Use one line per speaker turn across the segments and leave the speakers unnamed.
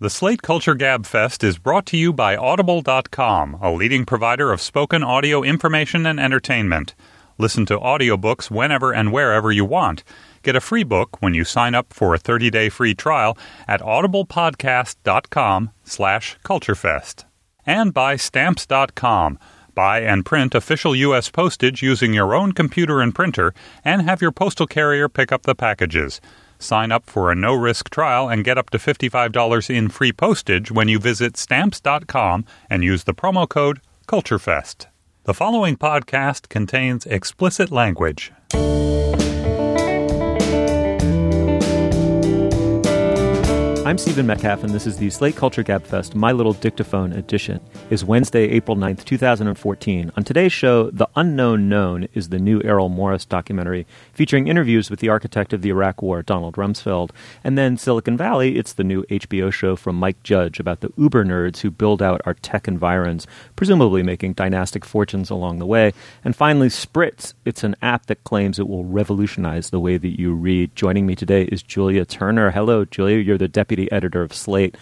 The Slate Culture Gab Fest is brought to you by Audible.com, a leading provider of spoken audio information and entertainment. Listen to audiobooks whenever and wherever you want. Get a free book when you sign up for a 30-day free trial at audiblepodcast.com slash culturefest. And by Stamps.com. Buy and print official U.S. postage using your own computer and printer, and have your postal carrier pick up the packages. Sign up for a no risk trial and get up to $55 in free postage when you visit stamps.com and use the promo code CULTUREFEST. The following podcast contains explicit language.
I'm Stephen Metcalf, and this is the Slate Culture Gabfest My Little Dictaphone edition. Is Wednesday, April 9th, 2014. On today's show, The Unknown Known is the new Errol Morris documentary featuring interviews with the architect of the Iraq War, Donald Rumsfeld. And then Silicon Valley, it's the new HBO show from Mike Judge about the uber nerds who build out our tech environs, presumably making dynastic fortunes along the way. And finally, Spritz, it's an app that claims it will revolutionize the way that you read. Joining me today is Julia Turner. Hello, Julia. You're the deputy deputy editor of Slate.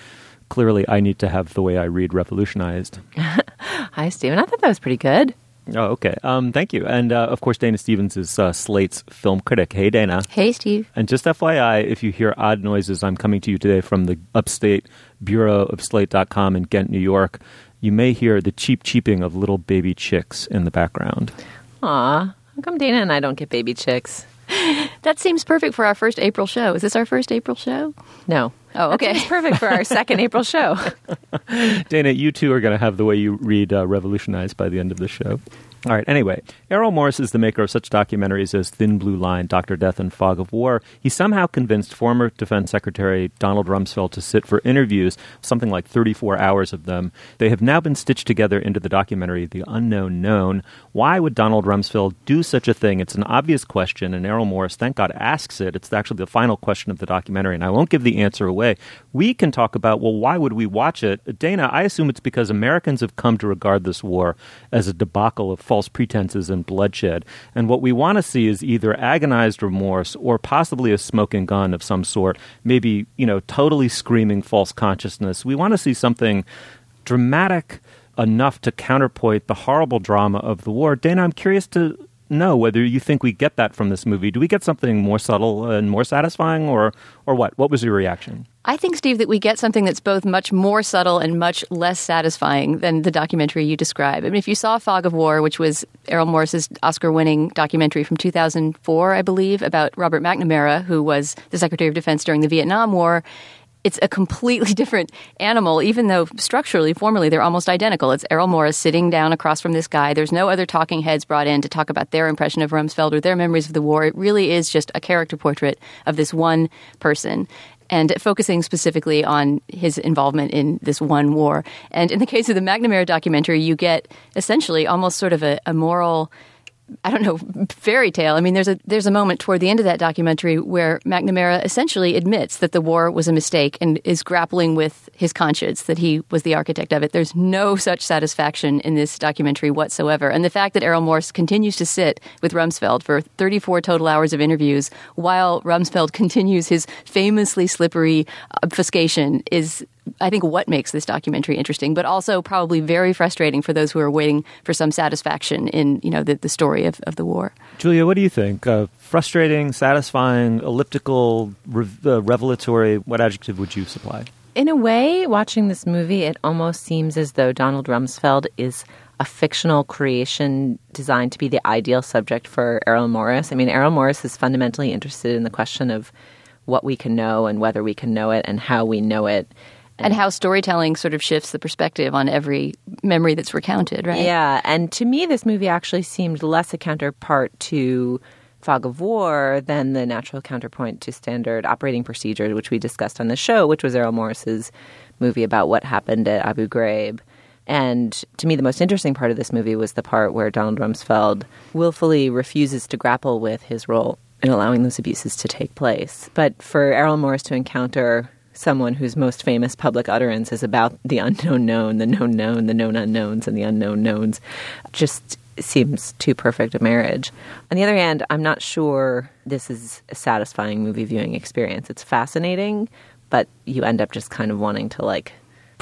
Clearly, I need to have the way I read revolutionized.
Hi, Stephen. I thought that was pretty good.
Oh, okay. Um, thank you. And uh, of course, Dana Stevens is uh, Slate's film critic. Hey, Dana.
Hey, Steve.
And just FYI, if you hear odd noises, I'm coming to you today from the upstate bureau of Slate.com in Ghent, New York. You may hear the cheep cheeping of little baby chicks in the background.
Aw, how come Dana and I don't get baby chicks? that seems perfect for our first April show. Is this our first April show? No. Oh, okay.
It's perfect for our second April show.
Dana, you two are going to have the way you read uh, revolutionized by the end of the show. All right. Anyway, Errol Morris is the maker of such documentaries as Thin Blue Line, Dr. Death, and Fog of War. He somehow convinced former Defense Secretary Donald Rumsfeld to sit for interviews, something like 34 hours of them. They have now been stitched together into the documentary The Unknown Known. Why would Donald Rumsfeld do such a thing? It's an obvious question, and Errol Morris, thank God, asks it. It's actually the final question of the documentary, and I won't give the answer away. We can talk about, well, why would we watch it? Dana, I assume it's because Americans have come to regard this war as a debacle of false pretenses and bloodshed. And what we want to see is either agonized remorse or possibly a smoking gun of some sort, maybe, you know, totally screaming false consciousness. We want to see something dramatic enough to counterpoint the horrible drama of the war. Dana, I'm curious to know whether you think we get that from this movie. Do we get something more subtle and more satisfying, or or what? What was your reaction?
I think, Steve, that we get something that's both much more subtle and much less satisfying than the documentary you describe. I mean, if you saw Fog of War, which was Errol Morris's Oscar-winning documentary from 2004, I believe, about Robert McNamara, who was the Secretary of Defense during the Vietnam War, it's a completely different animal, even though structurally, formally, they're almost identical. It's Errol Morris sitting down across from this guy. There's no other talking heads brought in to talk about their impression of Rumsfeld or their memories of the war. It really is just a character portrait of this one person and focusing specifically on his involvement in this one war. And in the case of the McNamara documentary, you get essentially almost sort of a, a moral I don't know, fairy tale. I mean, there's a there's a moment toward the end of that documentary where McNamara essentially admits that the war was a mistake and is grappling with his conscience that he was the architect of it. There's no such satisfaction in this documentary whatsoever. And the fact that Errol Morris continues to sit with Rumsfeld for 34 total hours of interviews while Rumsfeld continues his famously slippery obfuscation is I think what makes this documentary interesting, but also probably very frustrating for those who are waiting for some satisfaction in you know the, the story of, of the war.
Julia, what do you think? Uh, frustrating, satisfying, elliptical, re- uh, revelatory. What adjective would you supply?
In a way, watching this movie, it almost seems as though Donald Rumsfeld is a fictional creation designed to be the ideal subject for Errol Morris. I mean, Errol Morris is fundamentally interested in the question of what we can know and whether we can know it and how we know it
and how storytelling sort of shifts the perspective on every memory that's recounted, right?
Yeah, and to me, this movie actually seemed less a counterpart to Fog of War than the natural counterpoint to Standard Operating Procedure, which we discussed on the show, which was Errol Morris's movie about what happened at Abu Ghraib. And to me, the most interesting part of this movie was the part where Donald Rumsfeld willfully refuses to grapple with his role in allowing those abuses to take place. But for Errol Morris to encounter someone whose most famous public utterance is about the unknown known, the known known, the known unknowns, and the unknown knowns, just seems too perfect a marriage. On the other hand, I'm not sure this is a satisfying movie viewing experience. It's fascinating, but you end up just kind of wanting to like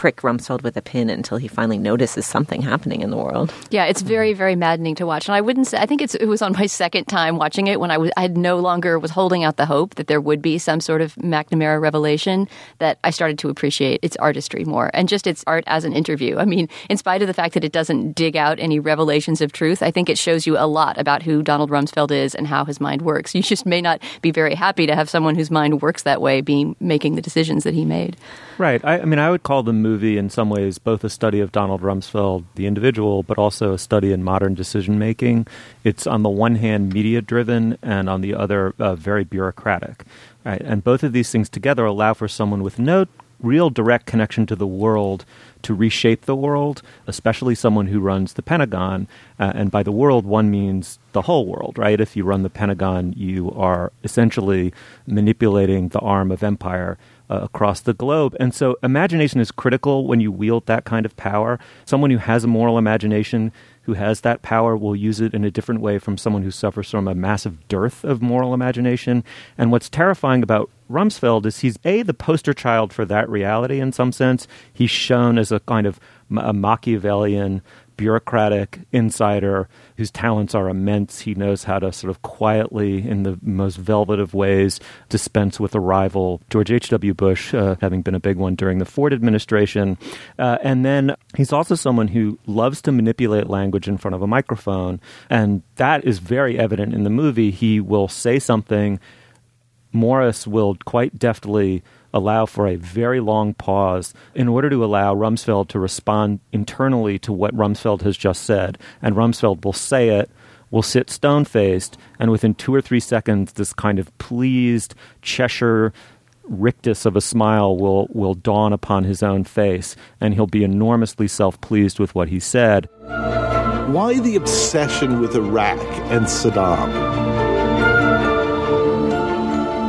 prick Rumsfeld with a pin until he finally notices something happening in the world.
Yeah, it's very, very maddening to watch. And I wouldn't say, I think it was on my second time watching it when I was, I no longer was holding out the hope that there would be some sort of McNamara revelation that I started to appreciate its artistry more and just its art as an interview. I mean, in spite of the fact that it doesn't dig out any revelations of truth, I think it shows you a lot about who Donald Rumsfeld is and how his mind works. You just may not be very happy to have someone whose mind works that way be making the decisions that he made.
Right. I, I mean, I would call the movie in some ways both a study of Donald Rumsfeld, the individual, but also a study in modern decision making. It's on the one hand media driven, and on the other uh, very bureaucratic. Right. And both of these things together allow for someone with no real direct connection to the world to reshape the world, especially someone who runs the Pentagon. Uh, and by the world, one means the whole world, right? If you run the Pentagon, you are essentially manipulating the arm of empire uh, across the globe. And so imagination is critical when you wield that kind of power. Someone who has a moral imagination, who has that power, will use it in a different way from someone who suffers from a massive dearth of moral imagination. And what's terrifying about Rumsfeld is he's a the poster child for that reality in some sense. He's shown as a kind of a Machiavellian bureaucratic insider whose talents are immense. He knows how to sort of quietly, in the most velvet of ways, dispense with a rival. George H.W. Bush, uh, having been a big one during the Ford administration. Uh, and then he's also someone who loves to manipulate language in front of a microphone. And that is very evident in the movie. He will say something. Morris will quite deftly allow for a very long pause in order to allow Rumsfeld to respond internally to what Rumsfeld has just said. And Rumsfeld will say it, will sit stone faced, and within two or three seconds, this kind of pleased Cheshire rictus of a smile will, will dawn upon his own face, and he'll be enormously self pleased with what he said.
Why the obsession with Iraq and Saddam?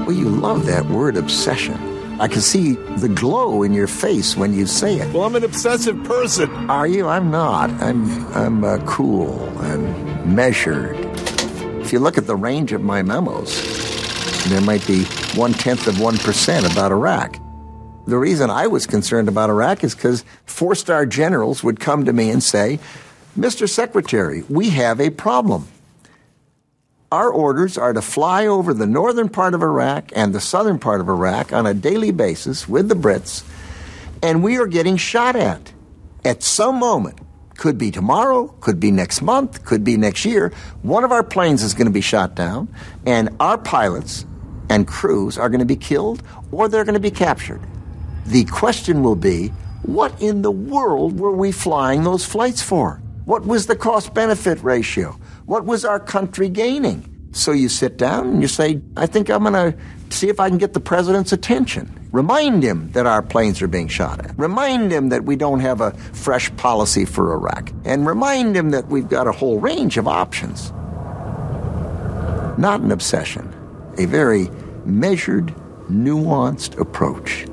Well, you love that word obsession. I can see the glow in your face when you say it.
Well, I'm an obsessive person.
Are you? I'm not. I'm I'm uh, cool and measured. If you look at the range of my memos, there might be one tenth of one percent about Iraq. The reason I was concerned about Iraq is because four star generals would come to me and say, Mr. Secretary, we have a problem. Our orders are to fly over the northern part of Iraq and the southern part of Iraq on a daily basis with the Brits, and we are getting shot at. At some moment, could be tomorrow, could be next month, could be next year, one of our planes is going to be shot down, and our pilots and crews are going to be killed or they're going to be captured. The question will be what in the world were we flying those flights for? What was the cost benefit ratio? What was our country gaining? So you sit down and you say, I think I'm going to see if I can get the president's attention. Remind him that our planes are being shot at. Remind him that we don't have a fresh policy for Iraq. And remind him that we've got a whole range of options. Not an obsession, a very measured, nuanced approach.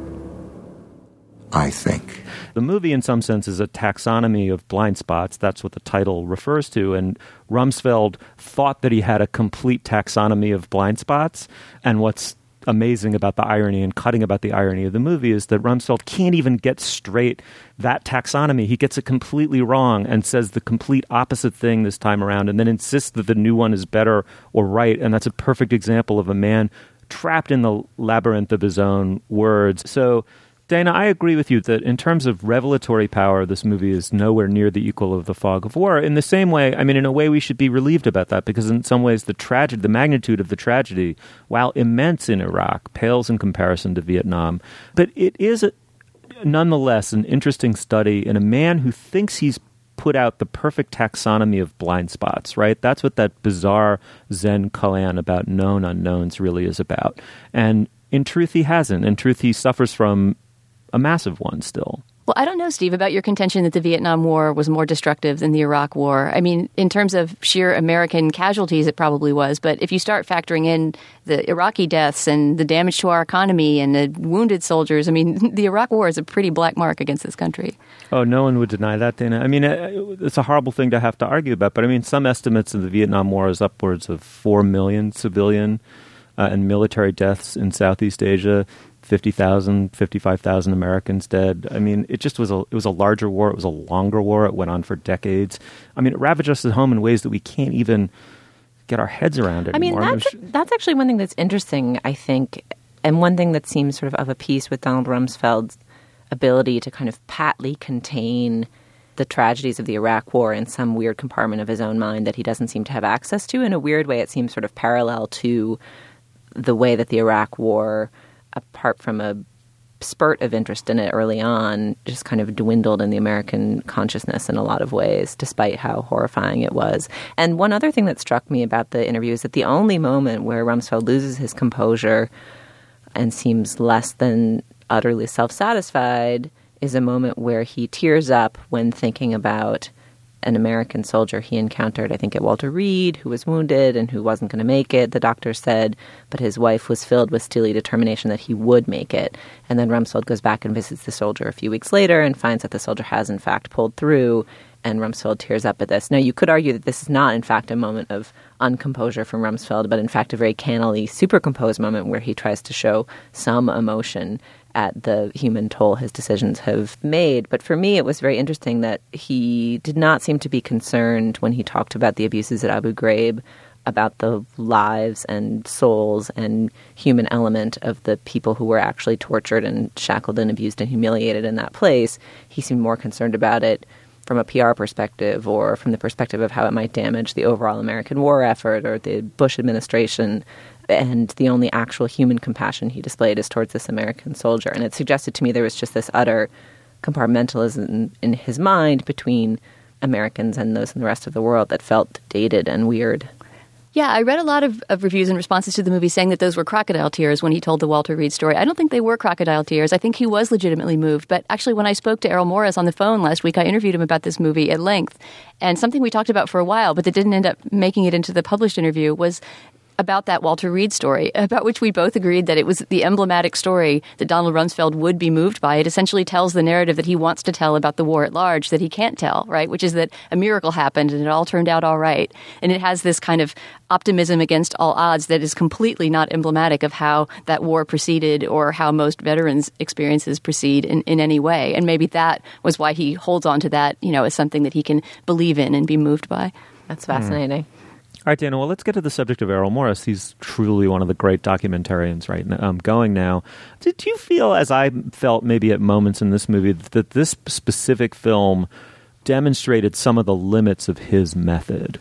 I think.
The movie, in some sense, is a taxonomy of blind spots. That's what the title refers to. And Rumsfeld thought that he had a complete taxonomy of blind spots. And what's amazing about the irony and cutting about the irony of the movie is that Rumsfeld can't even get straight that taxonomy. He gets it completely wrong and says the complete opposite thing this time around and then insists that the new one is better or right. And that's a perfect example of a man trapped in the labyrinth of his own words. So Dana, I agree with you that in terms of revelatory power, this movie is nowhere near the equal of The Fog of War. In the same way, I mean, in a way, we should be relieved about that because, in some ways, the tragedy, the magnitude of the tragedy, while immense in Iraq, pales in comparison to Vietnam. But it is, a, nonetheless, an interesting study in a man who thinks he's put out the perfect taxonomy of blind spots, right? That's what that bizarre Zen koan about known unknowns really is about. And in truth, he hasn't. In truth, he suffers from a massive one still.
Well, I don't know, Steve, about your contention that the Vietnam War was more destructive than the Iraq War. I mean, in terms of sheer American casualties, it probably was. But if you start factoring in the Iraqi deaths and the damage to our economy and the wounded soldiers, I mean, the Iraq War is a pretty black mark against this country.
Oh, no one would deny that, Dana. I mean, uh, it's a horrible thing to have to argue about. But I mean, some estimates of the Vietnam War is upwards of 4 million civilian uh, and military deaths in Southeast Asia 50,000, 55,000 Americans dead. I hmm. mean, it just was a it was a larger war. It was a longer war. It went on for decades. I mean, it ravaged us at home in ways that we can't even get our heads around anymore.
I mean, that's that's actually one thing that's interesting. I think, and one thing that seems sort of of a piece with Donald Rumsfeld's ability to kind of patly contain the tragedies of the Iraq War in some weird compartment of his own mind that he doesn't seem to have access to. In a weird way, it seems sort of parallel to the way that the Iraq War, apart from a spurt of interest in it early on, just kind of dwindled in the American consciousness in a lot of ways, despite how horrifying it was. And one other thing that struck me about the interview is that the only moment where Rumsfeld loses his composure and seems less than utterly self satisfied is a moment where he tears up when thinking about an American soldier he encountered, I think, at Walter Reed, who was wounded and who wasn't going to make it, the doctor said, but his wife was filled with steely determination that he would make it. And then Rumsfeld goes back and visits the soldier a few weeks later and finds that the soldier has, in fact, pulled through. And Rumsfeld tears up at this. Now, you could argue that this is not, in fact, a moment of uncomposure from Rumsfeld, but in fact, a very cannily supercomposed moment where he tries to show some emotion at the human toll his decisions have made. But for me, it was very interesting that he did not seem to be concerned when he talked about the abuses at Abu Ghraib about the lives and souls and human element of the people who were actually tortured and shackled and abused and humiliated in that place. He seemed more concerned about it from a PR perspective or from the perspective of how it might damage the overall American war effort or the Bush administration and the only actual human compassion he displayed is towards this American soldier. And it suggested to me there was just this utter compartmentalism in, his mind between Americans and those in the rest of the world that felt dated and weird.
Yeah, I read a lot of, of reviews and responses to the movie saying that those were crocodile tears when he told the Walter Reed story. I don't think they were crocodile tears. I think he was legitimately moved. But actually, when I spoke to Errol Morris on the phone last week, I interviewed him about this movie at length. And something we talked about for a while, but that didn't end up making it into the published interview, was about that Walter Reed story, about which we both agreed that it was the emblematic story that Donald Rumsfeld would be moved by. It essentially tells the narrative that he wants to tell about the war at large that he can't tell, right? Which is that a miracle happened and it all turned out all right. And it has this kind of optimism against all odds that is completely not emblematic of how that war proceeded or how most veterans' experiences proceed in, in any way. And maybe that was why he holds on to that, you know, as something that he can believe in and be moved by.
That's fascinating. Mm.
All right, Dana. Well, let's get to the subject of Errol Morris. He's truly one of the great documentarians right now, um, going now. Did you feel, as I felt maybe at moments in this movie, that this specific film demonstrated some of the limits of his method?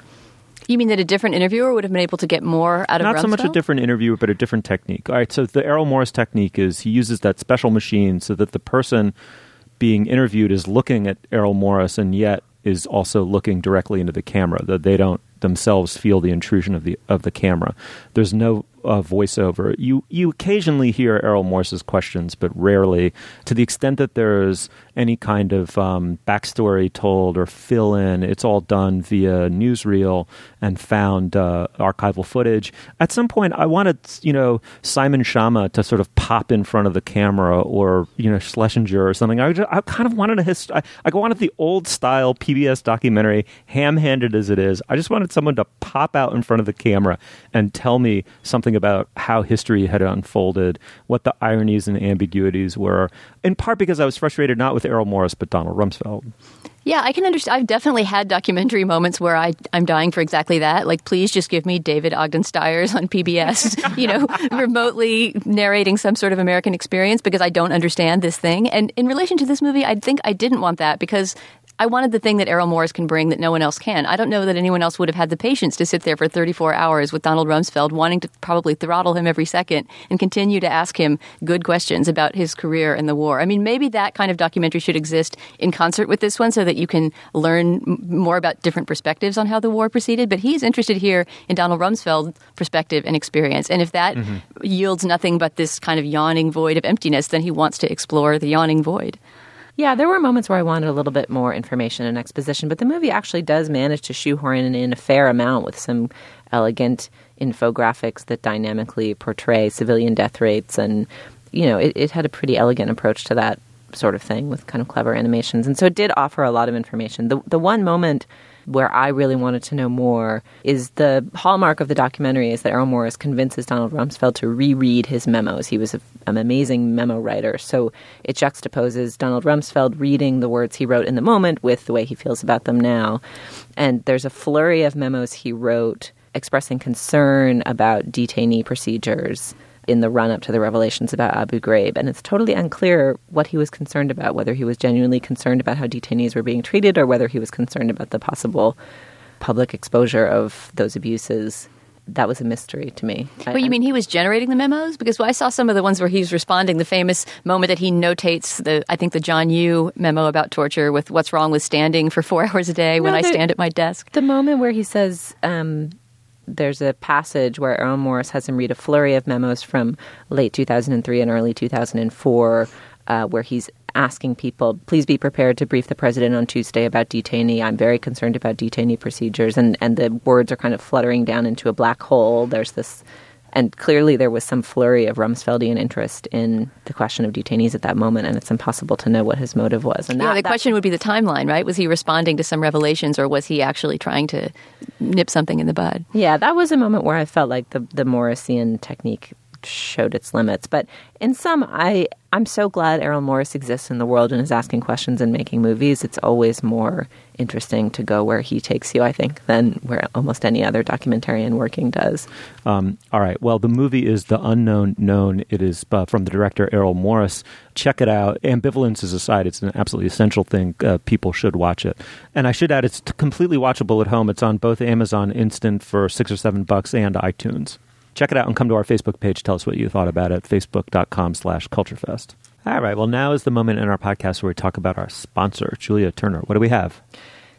You mean that a different interviewer would have been able to get more out of
Not
Rumsfeld?
so much a different interviewer, but a different technique. All right, so the Errol Morris technique is he uses that special machine so that the person being interviewed is looking at Errol Morris and yet is also looking directly into the camera, that they don't themselves feel the intrusion of the of the camera. There's no uh, voiceover. You you occasionally hear Errol Morris's questions, but rarely. To the extent that there's any kind of um, backstory told or fill in, it's all done via newsreel and found uh, archival footage. At some point, I wanted you know Simon Schama to sort of pop in front of the camera, or you know Schlesinger or something. I, just, I kind of wanted a hist- I, I wanted the old style PBS documentary, ham handed as it is. I just wanted someone to pop out in front of the camera and tell me something about how history had unfolded, what the ironies and ambiguities were, in part because I was frustrated not with Errol Morris, but Donald Rumsfeld.
Yeah, I can understand. I've definitely had documentary moments where I, I'm dying for exactly that. Like, please just give me David Ogden Stiers on PBS, you know, remotely narrating some sort of American experience because I don't understand this thing. And in relation to this movie, I think I didn't want that because I wanted the thing that Errol Morris can bring that no one else can. I don't know that anyone else would have had the patience to sit there for 34 hours with Donald Rumsfeld, wanting to probably throttle him every second and continue to ask him good questions about his career and the war. I mean, maybe that kind of documentary should exist in concert with this one so that you can learn more about different perspectives on how the war proceeded. But he's interested here in Donald Rumsfeld's perspective and experience. And if that mm-hmm. yields nothing but this kind of yawning void of emptiness, then he wants to explore the yawning void.
Yeah, there were moments where I wanted a little bit more information and exposition, but the movie actually does manage to shoehorn in a fair amount with some elegant infographics that dynamically portray civilian death rates. And, you know, it, it had a pretty elegant approach to that sort of thing with kind of clever animations. And so it did offer a lot of information. The the one moment where I really wanted to know more is the hallmark of the documentary is that Errol Morris convinces Donald Rumsfeld to reread his memos. He was a, an amazing memo writer. So it juxtaposes Donald Rumsfeld reading the words he wrote in the moment with the way he feels about them now. And there's a flurry of memos he wrote expressing concern about detainee procedures in the run up to the revelations about Abu Ghraib. And it's totally unclear what he was concerned about, whether he was genuinely concerned about how detainees were being treated or whether he was concerned about the possible public exposure of those abuses. That was a mystery to me.
What you mean he was generating the memos? Because I saw some of the ones where he's responding. The famous moment that he notates the, I think the John Yoo memo about torture with what's wrong with standing for four hours a day when
No,
I stand at my desk.
The moment where he says, um, there's a passage where Errol Morris has him read a flurry of memos from late 2003 and early 2004, uh, where he's asking people, please be prepared to brief the president on Tuesday about detainee. I'm very concerned about detainee procedures. And, and the words are kind of fluttering down into a black hole. There's this. And clearly, there was some flurry of Rumsfeldian interest in the question of detainees at that moment, and it's impossible to know what his motive was. And
Yeah, the
that-
question would be the timeline, right? Was he responding to some revelations or was he actually trying to nip something in the bud?
Yeah, that was a moment where I felt like the the Morrisian technique showed its limits. But in some, I I'm so glad Errol Morris exists in the world and is asking questions and making movies. It's always more interesting to go where he takes you, I think, than where almost any other documentarian working does.
Um, all right. Well, the movie is The Unknown Known. It is uh, from the director Errol Morris. Check it out. Ambivalences aside, it's an absolutely essential thing. Uh, people should watch it. And I should add, it's completely watchable at home. It's on both Amazon Instant for six or seven bucks and iTunes. Check it out and come to our Facebook page. Tell us what you thought about it. Facebook.com slash CultureFest. All right. Well, now is the moment in our podcast where we talk about our sponsor, Julia Turner. What do we have?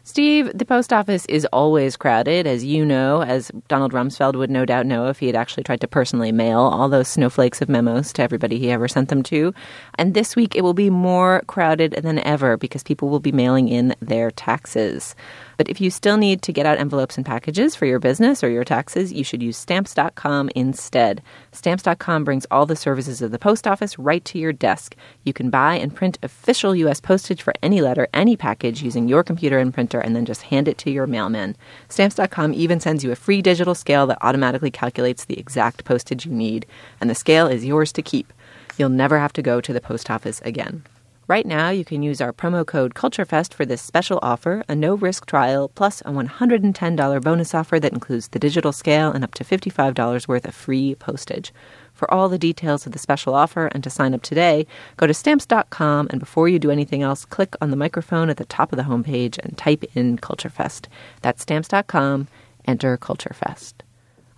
Steve, the post office is always crowded, as you know, as Donald Rumsfeld would no doubt know if he had actually tried to personally mail all those snowflakes of memos to everybody he ever sent them to. And this week it will be more crowded than ever because people will be mailing in their taxes. But if you still need to get out envelopes and packages for your business or your taxes, you should use stamps.com instead. Stamps.com brings all the services of the post office right to your desk. You can buy and print official U.S. postage for any letter, any package using your computer and printer, and then just hand it to your mailman. Stamps.com even sends you a free digital scale that automatically calculates the exact postage you need, and the scale is yours to keep. You'll never have to go to the post office again. Right now, you can use our promo code CultureFest for this special offer, a no risk trial, plus a $110 bonus offer that includes the digital scale and up to $55 worth of free postage. For all the details of the special offer and to sign up today, go to stamps.com and before you do anything else, click on the microphone at the top of the homepage and type in CultureFest. That's stamps.com, enter CultureFest.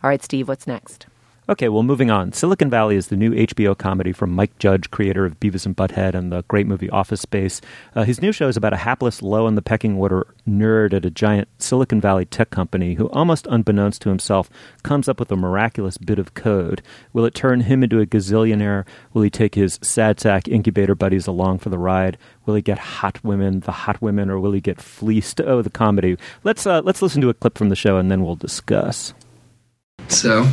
All right, Steve, what's next?
Okay, well, moving on. Silicon Valley is the new HBO comedy from Mike Judge, creator of Beavis and Butthead and the great movie Office Space. Uh, his new show is about a hapless, low in the pecking order nerd at a giant Silicon Valley tech company who, almost unbeknownst to himself, comes up with a miraculous bit of code. Will it turn him into a gazillionaire? Will he take his sad sack incubator buddies along for the ride? Will he get hot women, the hot women, or will he get fleeced? Oh, the comedy. Let's uh, let's listen to a clip from the show and then we'll discuss.
So,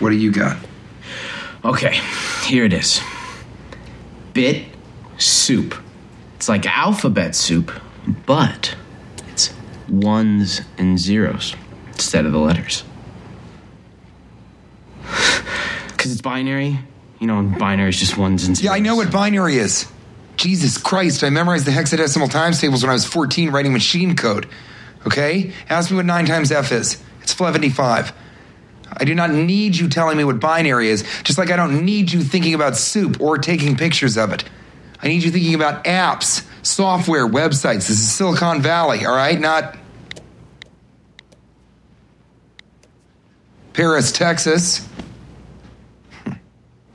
what do you got?
Okay, here it is. Bit soup. It's like alphabet soup, but it's ones and zeros instead of the letters. Because it's binary. You know, binary is just ones and zeros.
Yeah, I know what binary is. Jesus Christ, I memorized the hexadecimal times tables when I was 14 writing machine code. Okay? Ask me what 9 times F is. It's 75. I do not need you telling me what binary is, just like I don't need you thinking about soup or taking pictures of it. I need you thinking about apps, software, websites. This is Silicon Valley, all right? Not Paris, Texas.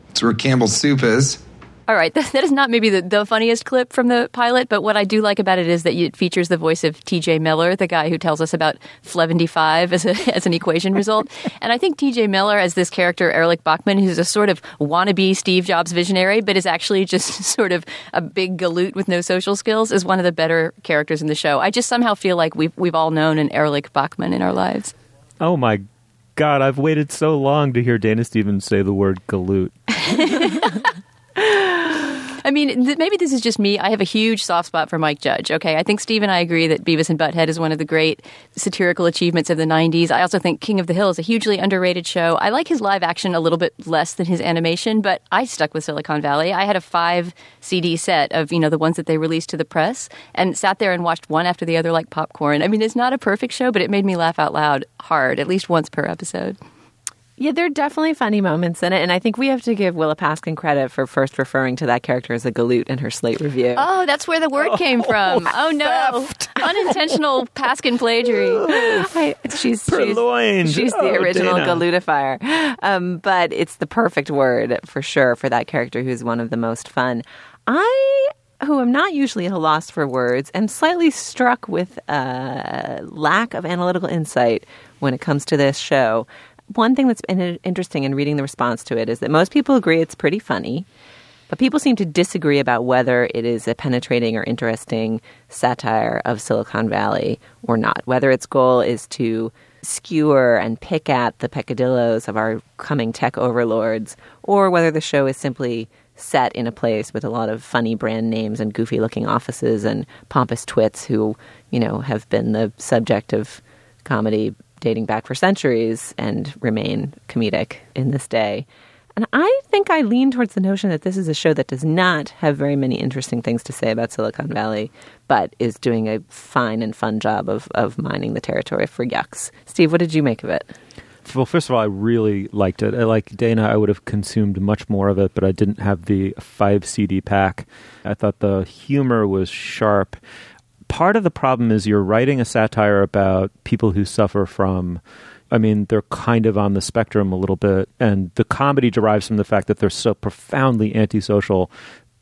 That's where Campbell's soup is.
All right, that, that is not maybe the, the funniest clip from the pilot, but what I do like about it is that it features the voice of T.J. Miller, the guy who tells us about Fleventy-five as, a, as an equation result. And I think T.J. Miller as this character, Erlich Bachman, who's a sort of wannabe Steve Jobs visionary, but is actually just sort of a big galoot with no social skills, is one of the better characters in the show. I just somehow feel like we've, we've all known an Erlich Bachman in our lives.
Oh my God, I've waited so long to hear Dana Stevens say the word galoot.
I mean, th- maybe this is just me. I have a huge soft spot for Mike Judge. Okay, I think Steve and I agree that Beavis and Butthead is one of the great satirical achievements of the '90s. I also think King of the Hill is a hugely underrated show. I like his live action a little bit less than his animation, but I stuck with Silicon Valley. I had a five CD set of you know the ones that they released to the press, and sat there and watched one after the other like popcorn. I mean, it's not a perfect show, but it made me laugh out loud hard at least once per episode.
Yeah, there are definitely funny moments in it, and I think we have to give Willa Paskin credit for first referring to that character as a galoot in her Slate review.
Oh, that's where the word came from. Oh no, unintentional Paskin plagiarism.
I, she's
Purloined.
she's, she's the
Oh,
original
Dana.
galutifier, um, but it's the perfect word for sure for that character who's one of the most fun. I, who am not usually at a loss for words, am slightly struck with uh, lack of analytical insight when it comes to this show. One thing that's been interesting in reading the response to it is that most people agree it's pretty funny. But people seem to disagree about whether it is a penetrating or interesting satire of Silicon Valley or not. Whether its goal is to skewer and pick at the peccadillos of our coming tech overlords, or whether the show is simply set in a place with a lot of funny brand names and goofy looking offices and pompous twits who, you know, have been the subject of comedy dating back for centuries and remain comedic in this day. And I think I lean towards the notion that this is a show that does not have very many interesting things to say about Silicon Valley, but is doing a fine and fun job of, of mining the territory for yucks. Steve, what did you make of it?
Well, first of all, I really liked it. I like Dana. I would have consumed much more of it, but I didn't have the five CD pack. I thought the humor was sharp. Part of the problem is you're writing a satire about people who suffer from. I mean, they're kind of on the spectrum a little bit, and the comedy derives from the fact that they're so profoundly antisocial,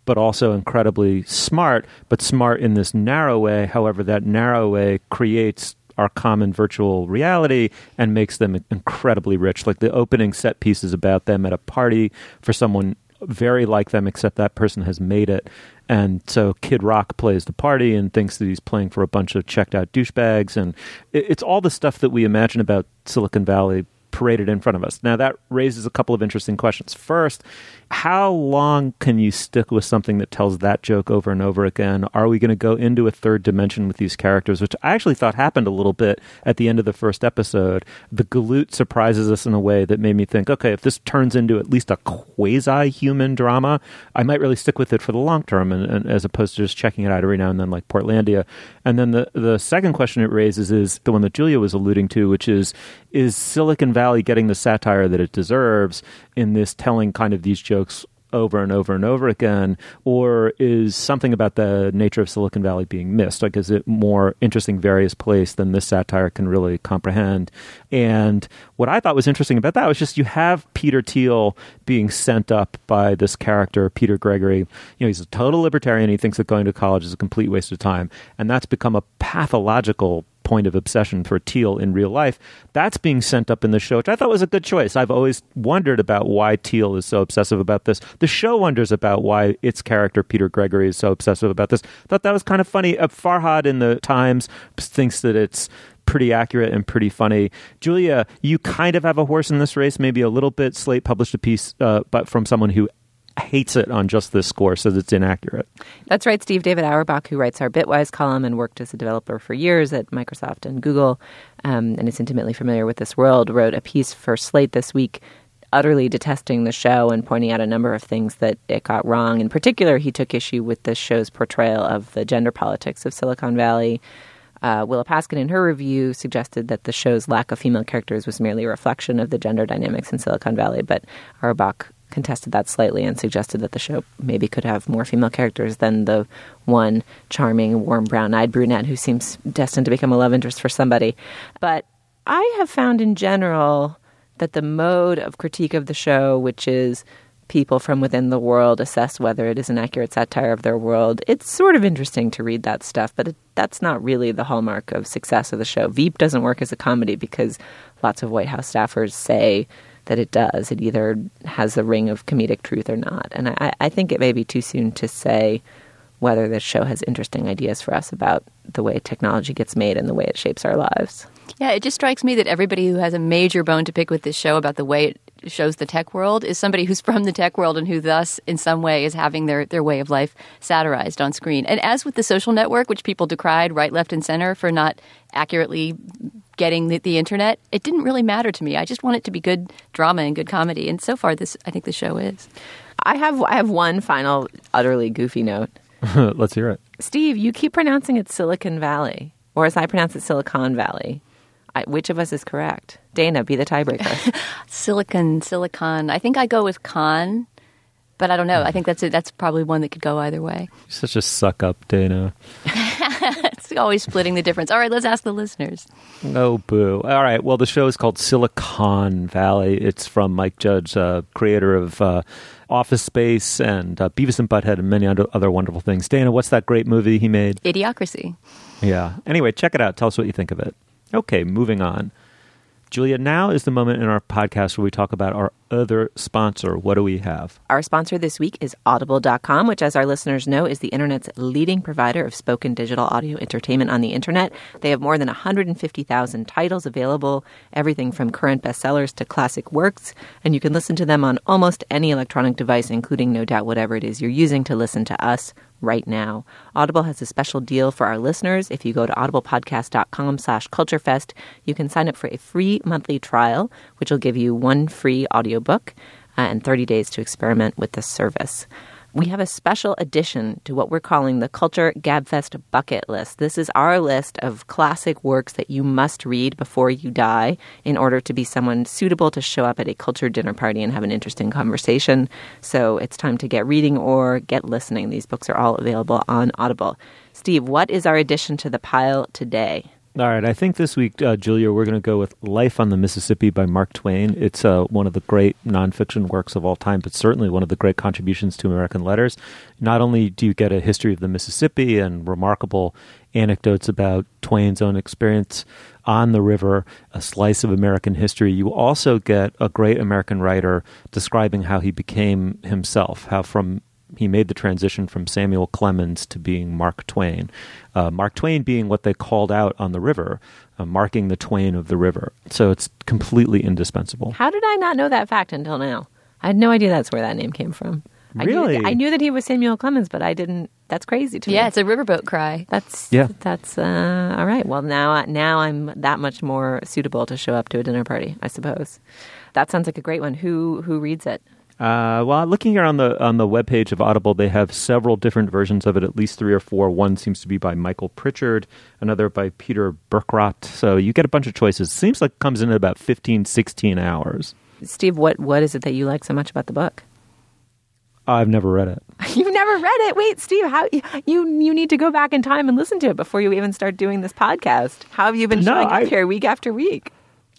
but also incredibly smart, but smart in this narrow way. However, that narrow way creates our common virtual reality and makes them incredibly rich. Like the opening set piece is about them at a party for someone very like them, except that person has made it. And so Kid Rock plays the party and thinks that he's playing for a bunch of checked out douchebags. And it, it's all the stuff that we imagine about Silicon Valley paraded in front of us. Now, that raises a couple of interesting questions. First, how long can you stick with something that tells that joke over and over again? Are we going to go into a third dimension with these characters, which I actually thought happened a little bit at the end of the first episode? The galoot surprises us in a way that made me think, okay, if this turns into at least a quasi human drama, I might really stick with it for the long term, and, and as opposed to just checking it out every now and then, like Portlandia. And then the the second question it raises is the one that Julia was alluding to, which is is Silicon Valley getting the satire that it deserves in this telling kind of these jokes over and over and over again, or is something about the nature of Silicon Valley being missed? Like, is it more interesting, various place than this satire can really comprehend? And what I thought was interesting about that was just you have Peter Thiel being sent up by this character, Peter Gregory. You know, he's a total libertarian. He thinks that going to college is a complete waste of time, and that's become a pathological point of obsession for Thiel in real life. That's being sent up in the show, which I thought was a good choice. I've always wondered about why Thiel is so obsessive about this. The show wonders about why its character, Peter Gregory, is so obsessive about this. Thought that was kind of funny. Uh, Farhad in the Times thinks that it's pretty accurate and pretty funny. Julia, you kind of have a horse in this race, maybe a little bit. Slate published a piece, uh, but from someone who hates it on just this score, says it's inaccurate.
That's right. Steve David Auerbach, who writes our Bitwise column and worked as a developer for years at Microsoft and Google, um, and is intimately familiar with this world, wrote a piece for Slate this week utterly detesting the show and pointing out a number of things that it got wrong. In particular, he took issue with the show's portrayal of the gender politics of Silicon Valley. Uh, Willa Paskin, in her review, suggested that the show's lack of female characters was merely a reflection of the gender dynamics in Silicon Valley, but Auerbach contested that slightly and suggested that the show maybe could have more female characters than the one charming, warm, brown eyed brunette who seems destined to become a love interest for somebody. But I have found in general that the mode of critique of the show, which is people from within the world assess whether it is an accurate satire of their world, it's sort of interesting to read that stuff, but it, that's not really the hallmark of success of the show. Veep doesn't work as a comedy because lots of White House staffers say that it does. It either has a ring of comedic truth or not. And I, I think it may be too soon to say whether this show has interesting ideas for us about the way technology gets made and the way it shapes our lives.
Yeah, it just strikes me that everybody who has a major bone to pick with this show about the way it shows the tech world is somebody who's from the tech world and who thus in some way is having their, their way of life satirized on screen. And as with the social network, which people decried right, left, and center for not accurately getting the, the internet, it didn't really matter to me. I just want it to be good drama and good comedy. And so far this I think the show is.
I have I have one final utterly goofy note.
Let's hear it.
Steve, you keep pronouncing it Silicon Valley, or as I pronounce it, Silicon Valley. I, which of us is correct? Dana, be the tiebreaker.
Silicon, silicon. I think I go with con, but I don't know. I think that's it. That's probably one that could go either way.
Such a suck up, Dana.
Always splitting the difference. All right, let's ask the listeners.
Oh, boo. All right. Well, the show is called Silicon Valley. It's from Mike Judge, uh, creator of uh, Office Space and uh, Beavis and Butthead and many other other wonderful things. Dana, what's that great movie he made?
Idiocracy.
Yeah. Anyway, check it out. Tell us what you think of it. Okay, moving on. Julia, now is the moment in our podcast where we talk about our other sponsor. What do we have?
Our sponsor this week is Audible.com, which, as our listeners know, is the internet's leading provider of spoken digital audio entertainment on the internet. They have more than 150,000 titles available, everything from current bestsellers to classic works, and you can listen to them on almost any electronic device, including, no doubt, whatever it is you're using to listen to us right now. Audible has a special deal for our listeners. If you go to audiblepodcast.com slash culturefest, you can sign up for a free monthly trial, which will give you one free audiobook uh, and 30 days to experiment with the service. We have a special addition to what we're calling the Culture Gabfest bucket list. This is our list of classic works that you must read before you die in order to be someone suitable to show up at a culture dinner party and have an interesting conversation. So it's time to get reading or get listening. These books are all available on Audible. Steve, what is our addition to the pile today?
All right, I think this week, uh, Julia, we're going to go with Life on the Mississippi by Mark Twain. It's uh, one of the great nonfiction works of all time, but certainly one of the great contributions to American letters. Not only do you get a history of the Mississippi and remarkable anecdotes about Twain's own experience on the river, a slice of American history, you also get a great American writer describing how he became himself, how from he made the transition from Samuel Clemens to being Mark Twain. Uh, Mark Twain being what they called out on the river, uh, marking the Twain of the river. So it's completely indispensable.
How did I not know that fact until now? I had no idea that's where that name came from. I
Really?
Knew, I knew that he was Samuel Clemens, but I didn't. That's crazy to me.
Yeah, it's a riverboat cry.
That's
Yeah.
That's uh, all right. Well, now now I'm that much more suitable to show up to a dinner party, I suppose. That sounds like a great one. Who who reads it?
Uh, well, looking here on the on the webpage of Audible, they have several different versions of it, at least three or four. One seems to be by Michael Prichard, another by Peter Berkrot. So you get a bunch of choices. Seems like it comes in at about 15, 16 hours.
Steve, what what is it that you like so much about the book?
I've never read it.
You've never read it. Wait, Steve, how you you need to go back in time and listen to it before you even start doing this podcast. How have you been
No,
showing
I-
up here week after week?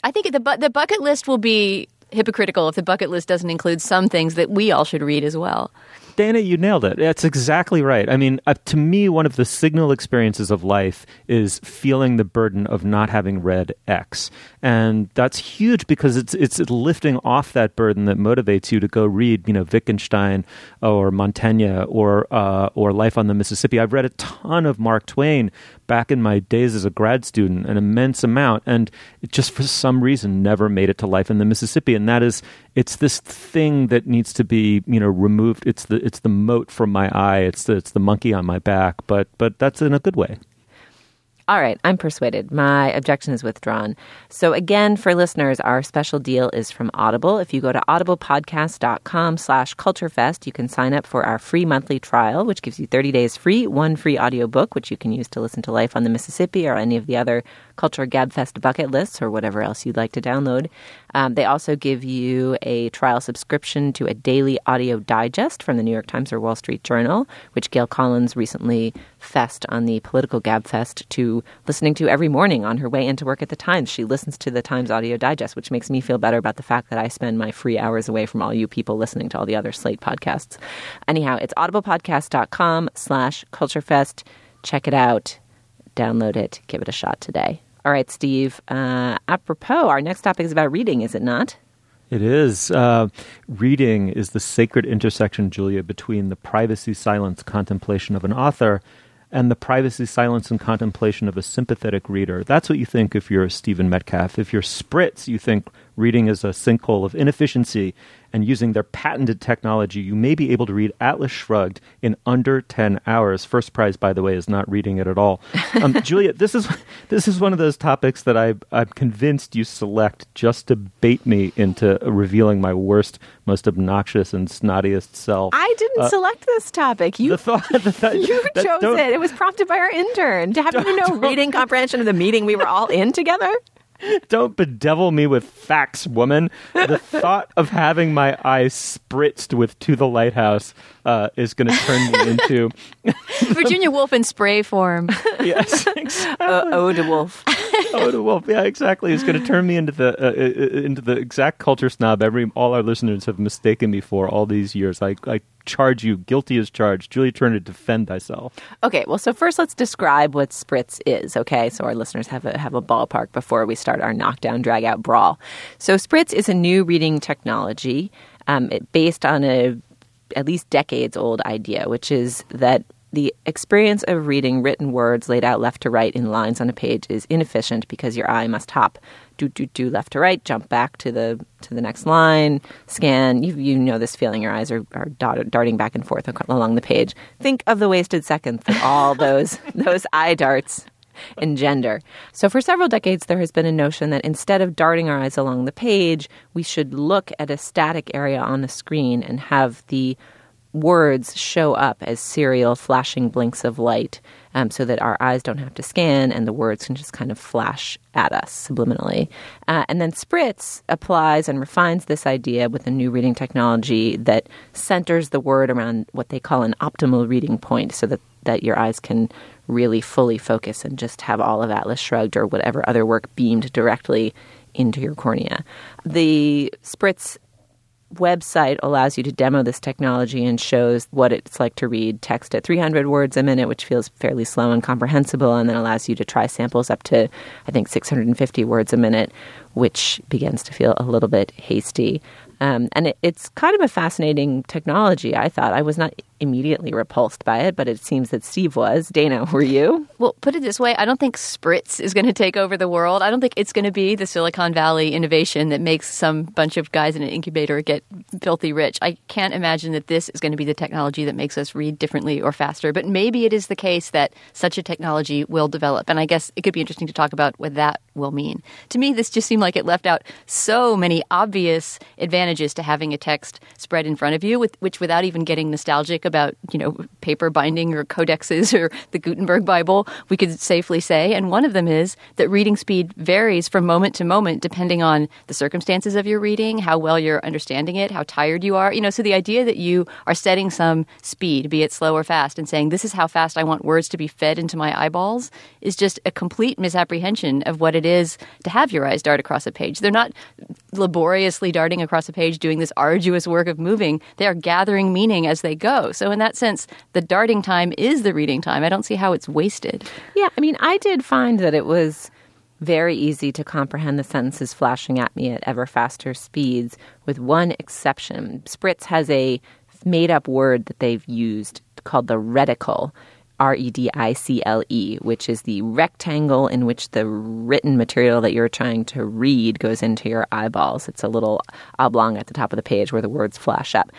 I think the bu- the bucket list will be hypocritical if the bucket list doesn't include some things that we all should read as well.
Dana, you nailed it. That's exactly right. I mean, uh, to me, one of the signal experiences of life is feeling the burden of not having read X, and that's huge because it's it's lifting off that burden that motivates you to go read, you know, Wittgenstein or Montaigne or uh, or Life on the Mississippi. I've read a ton of Mark Twain back in my days as a grad student, an immense amount, and it just for some reason never made it to Life in the Mississippi, and that is it's this thing that needs to be you know removed. It's the it's the mote from my eye. It's the it's the monkey on my back, but but that's in a good way.
All right, I'm persuaded. My objection is withdrawn. So again, for listeners, our special deal is from Audible. If you go to audiblepodcast.com slash culturefest, you can sign up for our free monthly trial, which gives you 30 days free, one free audiobook, which you can use to listen to Life on the Mississippi or any of the other Culture Gabfest bucket lists or whatever else you'd like to download. Um, they also give you a trial subscription to a daily audio digest from the New York Times or Wall Street Journal, which Gail Collins recently fest on the Political Gabfest to listening to every morning on her way into work at the Times. She listens to the Times Audio Digest, which makes me feel better about the fact that I spend my free hours away from all you people listening to all the other Slate podcasts. Anyhow, it's audiblepodcast.com slash culturefest. Check it out. Download it. Give it a shot today. All right, Steve. Uh, apropos, our next topic is about reading, is it not?
It is. Uh, reading is the sacred intersection, Julia, between the privacy, silence, contemplation of an author and the privacy, silence, and contemplation of a sympathetic reader. That's what you think if you're Stephen Metcalf. If you're Spritz, you think reading is a sinkhole of inefficiency, and using their patented technology, you may be able to read Atlas Shrugged in under 10 hours. First prize, by the way, is not reading it at all. Um, Julia, this is this is one of those topics that I, I'm convinced you select just to bait me into revealing my worst, most obnoxious, and snottiest self.
I didn't select this topic. You
the thought, the thought-
you chose it. It was prompted by our intern. Haven't you know reading comprehension of the meeting we were all in together?
Don't bedevil me with facts, woman. The thought of having my eyes spritzed with "To the Lighthouse" uh, is going to turn me into
Virginia Woolf in spray form.
yes, exactly.
Uh, Ode to Wolf.
Oh, the wolf. Yeah, exactly. It's going to turn me into the uh, uh, into the exact culture snob every all our listeners have mistaken me for all these years. I, I charge you, guilty as charged. Julia Turner, defend thyself.
Okay, well, so first let's describe what Spritz is, okay? So our listeners have a have a ballpark before we start our knockdown drag out brawl. So Spritz is a new reading technology um, it, based on a at least decades old idea, which is that the experience of reading written words laid out left to right in lines on a page is inefficient because your eye must hop do do do left to right, jump back to the to the next line, scan. You you know this feeling. Your eyes are, are dart, darting back and forth along the page. Think of the wasted seconds that all those those eye darts engender. So for several decades there has been a notion that instead of darting our eyes along the page, we should look at a static area on the screen and have the words show up as serial flashing blinks of light um, so that our eyes don't have to scan and the words can just kind of flash at us subliminally. Uh, and then Spritz applies and refines this idea with a new reading technology that centers the word around what they call an optimal reading point so that, that your eyes can really fully focus and just have all of Atlas Shrugged or whatever other work beamed directly into your cornea. The Spritz website allows you to demo this technology and shows what it's like to read text at 300 words a minute, which feels fairly slow and comprehensible, and then allows you to try samples up to, I think, 650 words a minute, which begins to feel a little bit hasty. Um, and it, it's kind of a fascinating technology, I thought. I was not immediately repulsed by it, but it seems that Steve was. Dana, were you?
Well, put it this way, I don't think Spritz is going to take over the world. I don't think it's going to be the Silicon Valley innovation that makes some bunch of guys in an incubator get filthy rich. I can't imagine that this is going to be the technology that makes us read differently or faster, but maybe it is the case that such a technology will develop. And I guess it could be interesting to talk about what that will mean. To me, this just seemed like it left out so many obvious advantages to having a text spread in front of you, with, which without even getting nostalgic about, you know, paper binding or codexes or the Gutenberg Bible, we could safely say. And one of them is that reading speed varies from moment to moment depending on the circumstances of your reading, how well you're understanding it, how tired you are. You know, so the idea that you are setting some speed, be it slow or fast, and saying, this is how fast I want words to be fed into my eyeballs is just a complete misapprehension of what it is to have your eyes dart across a page. They're not laboriously darting across a page doing this arduous work of moving. They are gathering meaning as they go. So in that sense, the darting time is the reading time. I don't see how it's wasted.
Yeah, I mean, I did find that it was very easy to comprehend the sentences flashing at me at ever faster speeds, with one exception. Spritz has a made up word that they've used called the reticle. R E T I C L E, which is the rectangle in which the written material that you're trying to read goes into your eyeballs. It's a little oblong at the top of the page where the words flash up.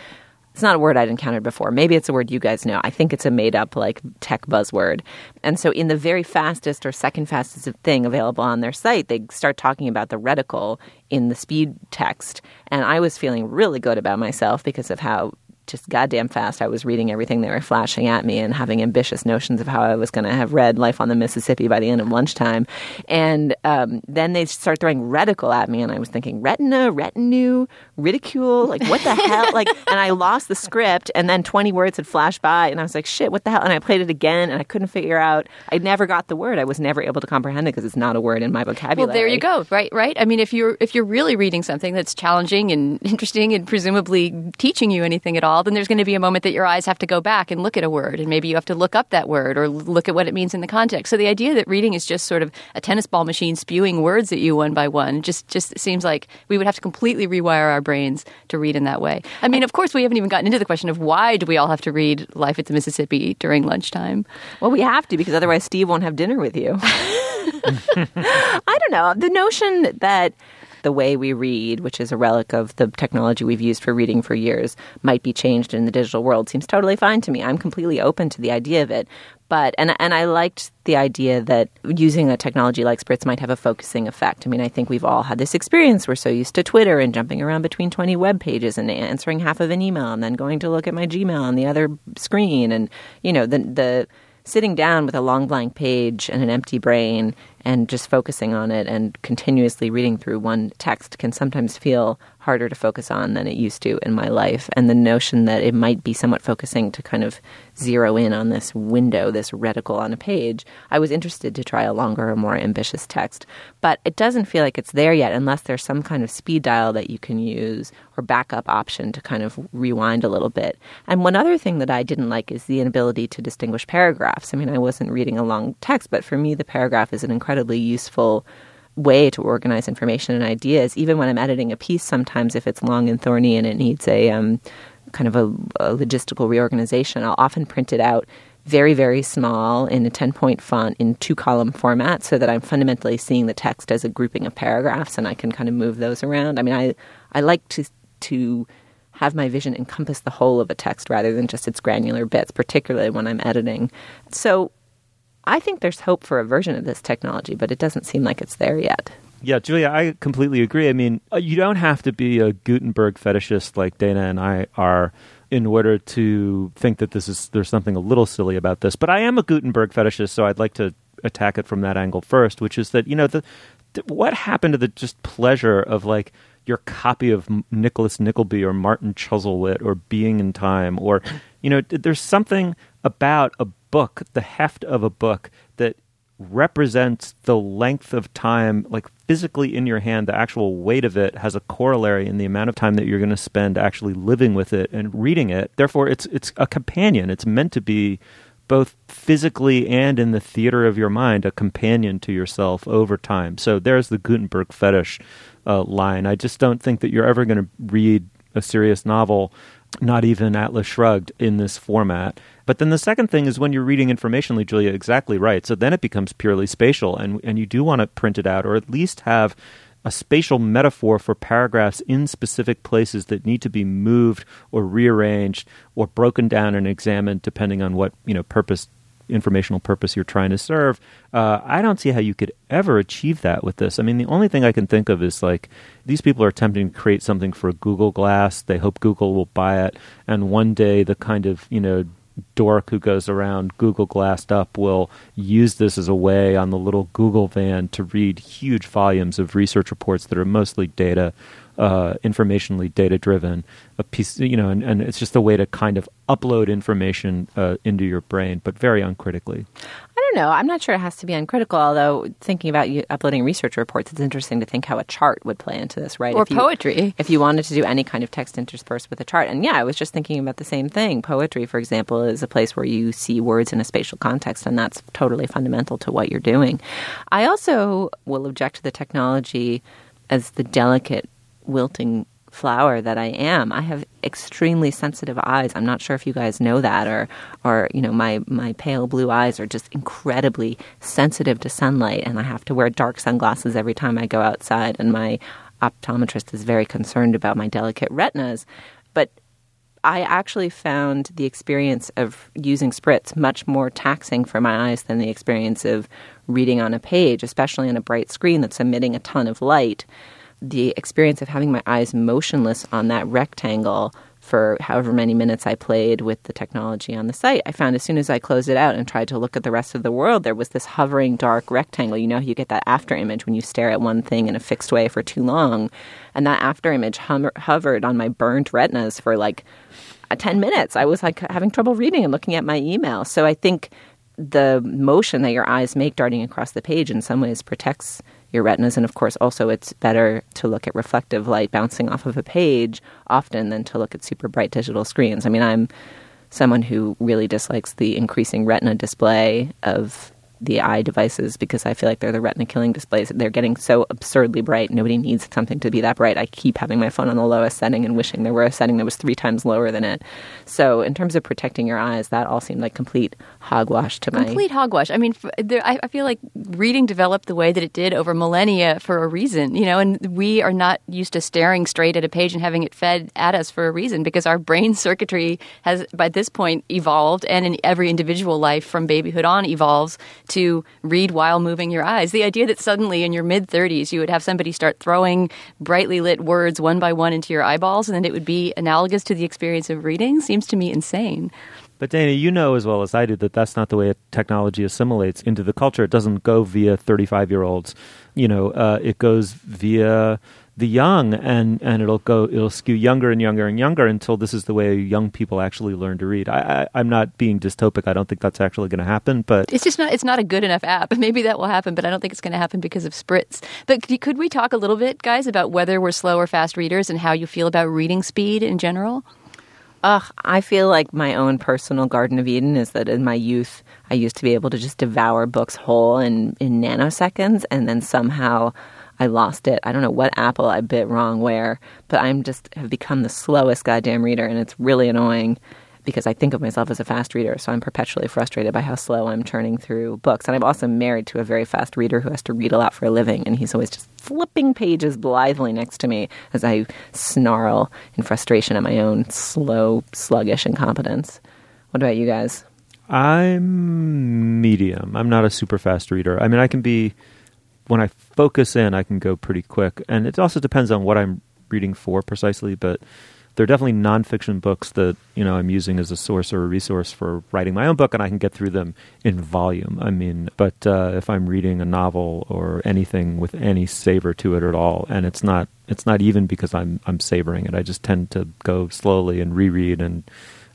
It's not a word I'd encountered before. Maybe it's a word you guys know. I think it's a made up like tech buzzword. And so in the very fastest or second fastest thing available on their site, they start talking about the reticle in the speed text. And I was feeling really good about myself because of how just goddamn fast I was reading everything they were flashing at me and having ambitious notions of how I was going to have read Life on the Mississippi by the end of lunchtime. And um, then they start throwing reticle at me, and I was thinking, retina, retinue, ridicule, like what the hell? Like, and I lost the script, and then 20 words had flashed by, and I was like, shit, what the hell? And I played it again, and I couldn't figure out, I never got the word. I was never able to comprehend it because it's not a word in my vocabulary.
Well, there you go. Right, right. I mean, if you're if you're really reading something that's challenging and interesting and presumably teaching you anything at all, then there's going to be a moment that your eyes have to go back and look at a word, and maybe you have to look up that word or look at what it means in the context. So the idea that reading is just sort of a tennis ball machine spewing words at you one by one just just seems like we would have to completely rewire our brains to read in that way. I mean, of course, we haven't even gotten into the question of why do we all have to read Life at the Mississippi during lunchtime.
Well, we have to because otherwise Steve won't have dinner with you. I don't know. The notion that the way we read, which is a relic of the technology we've used for reading for years, might be changed in the digital world seems totally fine to me. I'm completely open to the idea of it. But and and I liked the idea that using a technology like Spritz might have a focusing effect. I mean, I think we've all had this experience. We're so used to Twitter and jumping around between 20 web pages and answering half of an email and then going to look at my Gmail on the other screen and you know, the the sitting down with a long blank page and an empty brain and just focusing on it and continuously reading through one text can sometimes feel harder to focus on than it used to in my life. And the notion that it might be somewhat focusing to kind of zero in on this window, this reticle on a page, I was interested to try a longer or more ambitious text. But it doesn't feel like it's there yet unless there's some kind of speed dial that you can use or backup option to kind of rewind a little bit. And one other thing that I didn't like is the inability to distinguish paragraphs. I mean, I wasn't reading a long text, but for me, the paragraph is an incredibly useful way to organize information and ideas. Even when I'm editing a piece, sometimes if it's long and thorny and it needs a um, kind of a, a logistical reorganization, I'll often print it out very, very small in a 10 point font in two column format so that I'm fundamentally seeing the text as a grouping of paragraphs and I can kind of move those around. I mean, I, I like to, to have my vision encompass the whole of a text rather than just its granular bits, particularly when I'm editing. So I think there's hope for a version of this technology, but it doesn't seem like it's there yet.
Yeah, Julia, I completely agree. I mean, uh, you don't have to be a Gutenberg fetishist like Dana and I are in order to think that this is there's something a little silly about this. But I am a Gutenberg fetishist, so I'd like to attack it from that angle first, which is that you know the, the what happened to the just pleasure of like your copy of Nicholas Nickleby or Martin Chuzzlewit or Being and Time or you know there's something about a book, the heft of a book that represents the length of time, like physically in your hand, the actual weight of it has a corollary in the amount of time that you're going to spend actually living with it and reading it. Therefore, it's it's a companion. It's meant to be both physically and in the theater of your mind a companion to yourself over time. So there's the Gutenberg fetish uh, line. I just don't think that you're ever going to read a serious novel, not even Atlas Shrugged, in this format. But then the second thing is when you're reading informationally, Julia, exactly right. So then it becomes purely spatial, and and you do want to print it out or at least have a spatial metaphor for paragraphs in specific places that need to be moved or rearranged or broken down and examined depending on what you know purpose informational purpose you're trying to serve. Uh, I don't see how you could ever achieve that with this. I mean, the only thing I can think of is like these people are attempting to create something for Google Glass. They hope Google will buy it, and one day the kind of you know dork who goes around Google Glassed up will use this as a way on the little Google van to read huge volumes of research reports that are mostly data, uh, informationally data driven. A piece, you know, and, and, it's just a way to kind of upload information uh, into your brain, but very uncritically
don't know. I'm not sure it has to be uncritical, although thinking about you uploading research reports, it's interesting to think how a chart would play into this, right?
Or
if you,
poetry.
If you wanted to do any kind of text interspersed with a chart. And yeah, I was just thinking about the same thing. Poetry, for example, is a place where you see words in a spatial context, and that's totally fundamental to what you're doing. I also will object to the technology as the delicate wilting flower that I am. I have extremely sensitive eyes. I'm not sure if you guys know that or or you know my my pale blue eyes are just incredibly sensitive to sunlight and I have to wear dark sunglasses every time I go outside and my optometrist is very concerned about my delicate retinas. But I actually found the experience of using spritz much more taxing for my eyes than the experience of reading on a page, especially on a bright screen that's emitting a ton of light the experience of having my eyes motionless on that rectangle for however many minutes I played with the technology on the site. I found as soon as I closed it out and tried to look at the rest of the world, there was this hovering dark rectangle. You know, you get that after image when you stare at one thing in a fixed way for too long. And that after image hum- hovered on my burnt retinas for like uh, 10 minutes. I was like having trouble reading and looking at my email. So I think the motion that your eyes make darting across the page in some ways protects your retinas. And of course, also it's better to look at reflective light bouncing off of a page often than to look at super bright digital screens. I mean, I'm someone who really dislikes the increasing retina display of the eye devices because I feel like they're the retina killing displays. They're getting so absurdly bright. Nobody needs something to be that bright. I keep having my phone on the lowest setting and wishing there were a setting that was three times lower than it. So, in terms of protecting your eyes, that all seemed like complete hogwash to my
Complete hogwash. I mean, there, I, I feel like reading developed the way that it did over millennia for a reason, you know, and we are not used to staring straight at a page and having it fed at us for a reason because our brain circuitry has, by this point, evolved, and in every individual life from babyhood on evolves to read while moving your eyes. The idea that suddenly in your mid 30s you would have somebody start throwing brightly lit words one by one into your eyeballs and then it would be analogous to the experience of reading seems to me insane.
But Dana, you know as well as I do that that's not the way technology assimilates into the culture. It doesn't go via 35 year olds. You know, uh, it goes via the young, and, and it'll go it'll skew younger and younger and younger until this is the way young people actually learn to read. I, I, I'm not being dystopic. I don't think that's actually going to happen. But
It's just not. It's not a good enough app. Maybe that will happen, but I don't think it's going to happen because of spritz. But could, could we talk a little bit, guys, about whether we're slow or fast readers and how you feel about reading speed in general?
Ugh, I feel like my own personal Garden of Eden is that in my youth, I used to be able to just devour books whole in, in nanoseconds, and then somehow I lost it. I don't know what apple I bit wrong where, but I'm just have become the slowest goddamn reader, and it's really annoying because I think of myself as a fast reader, so I'm perpetually frustrated by how slow I'm turning through books. And I'm also married to a very fast reader who has to read a lot for a living, and he's always just flipping pages blithely next to me as I snarl in frustration at my own slow, sluggish incompetence. What about you guys?
I'm medium. I'm not a super fast reader. I mean, I can be when I focus in, I can go pretty quick, and it also depends on what I'm reading for precisely. But there are definitely nonfiction books that you know I'm using as a source or a resource for writing my own book, and I can get through them in volume. I mean, but uh, if I'm reading a novel or anything with any savor to it at all, and it's not it's not even because I'm I'm savoring it. I just tend to go slowly and reread, and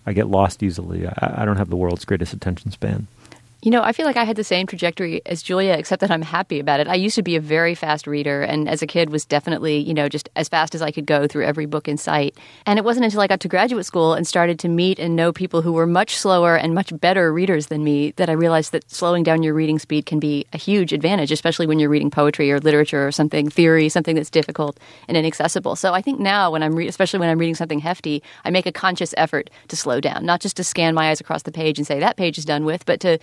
I get lost easily. I, I don't have the world's greatest attention span.
You know, I feel like I had the same trajectory as Julia, except that I'm happy about it. I used to be a very fast reader, and as a kid was definitely, you know, just as fast as I could go through every book in sight. And it wasn't until I got to graduate school and started to meet and know people who were much slower and much better readers than me that I realized that slowing down your reading speed can be a huge advantage, especially when you're reading poetry or literature or something, theory, something that's difficult and inaccessible. So I think now, when I'm, re- especially when I'm reading something hefty, I make a conscious effort to slow down, not just to scan my eyes across the page and say that page is done with, but to